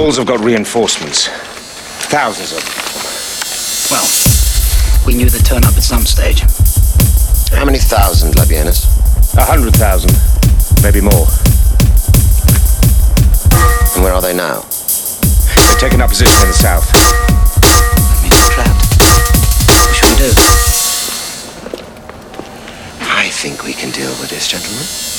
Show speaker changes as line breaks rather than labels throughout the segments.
walls have got reinforcements. Thousands of them.
Well, we knew they'd turn up at some stage.
How many thousand, Labienus?
A hundred thousand. Maybe more.
And where are they now?
They're taking up position in the south.
That means we're trapped. What should we do?
I think we can deal with this, gentlemen.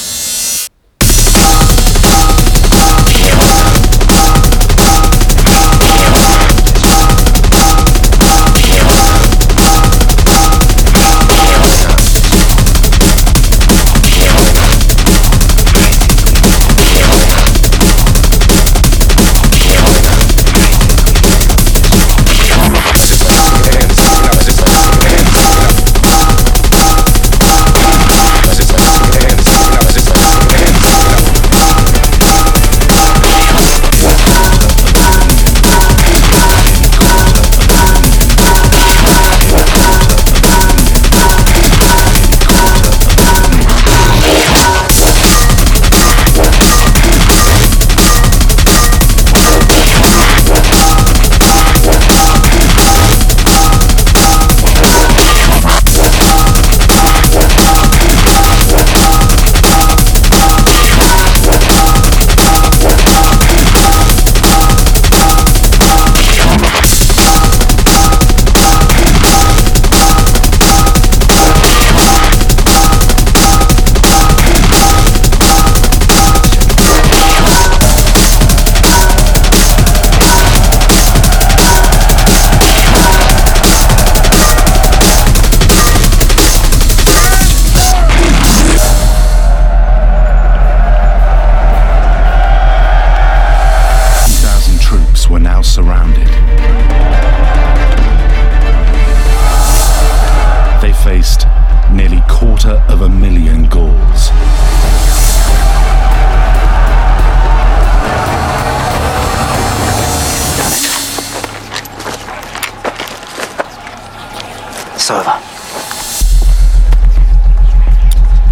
Over.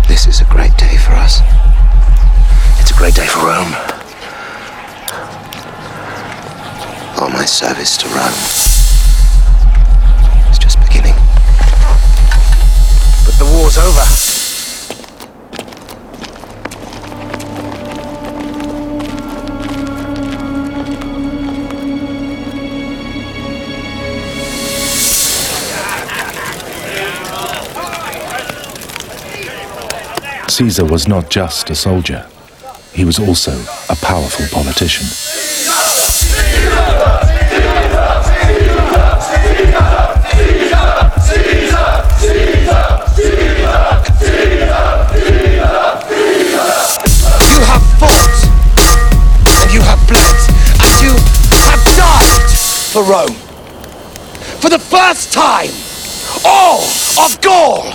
This is a great day for us. It's a great day for Rome. All my service to Rome is just beginning.
But the war's over.
Caesar was not just a soldier, he was also a powerful politician.
You have fought, and you have bled, and you have died for Rome. For the first time, all of Gaul.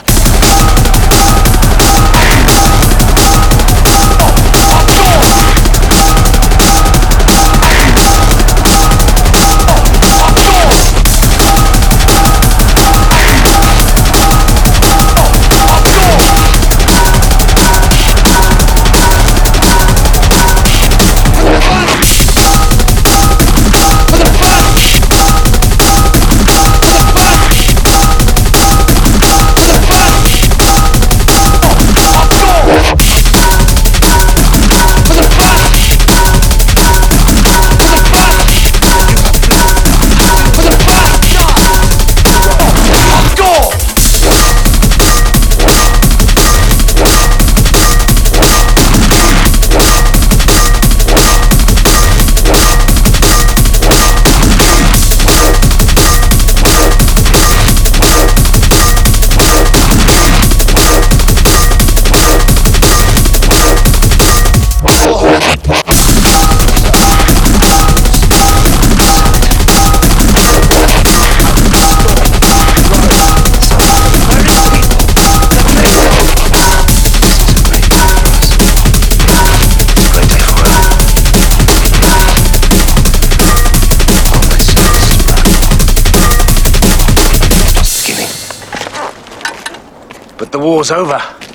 But the war's over.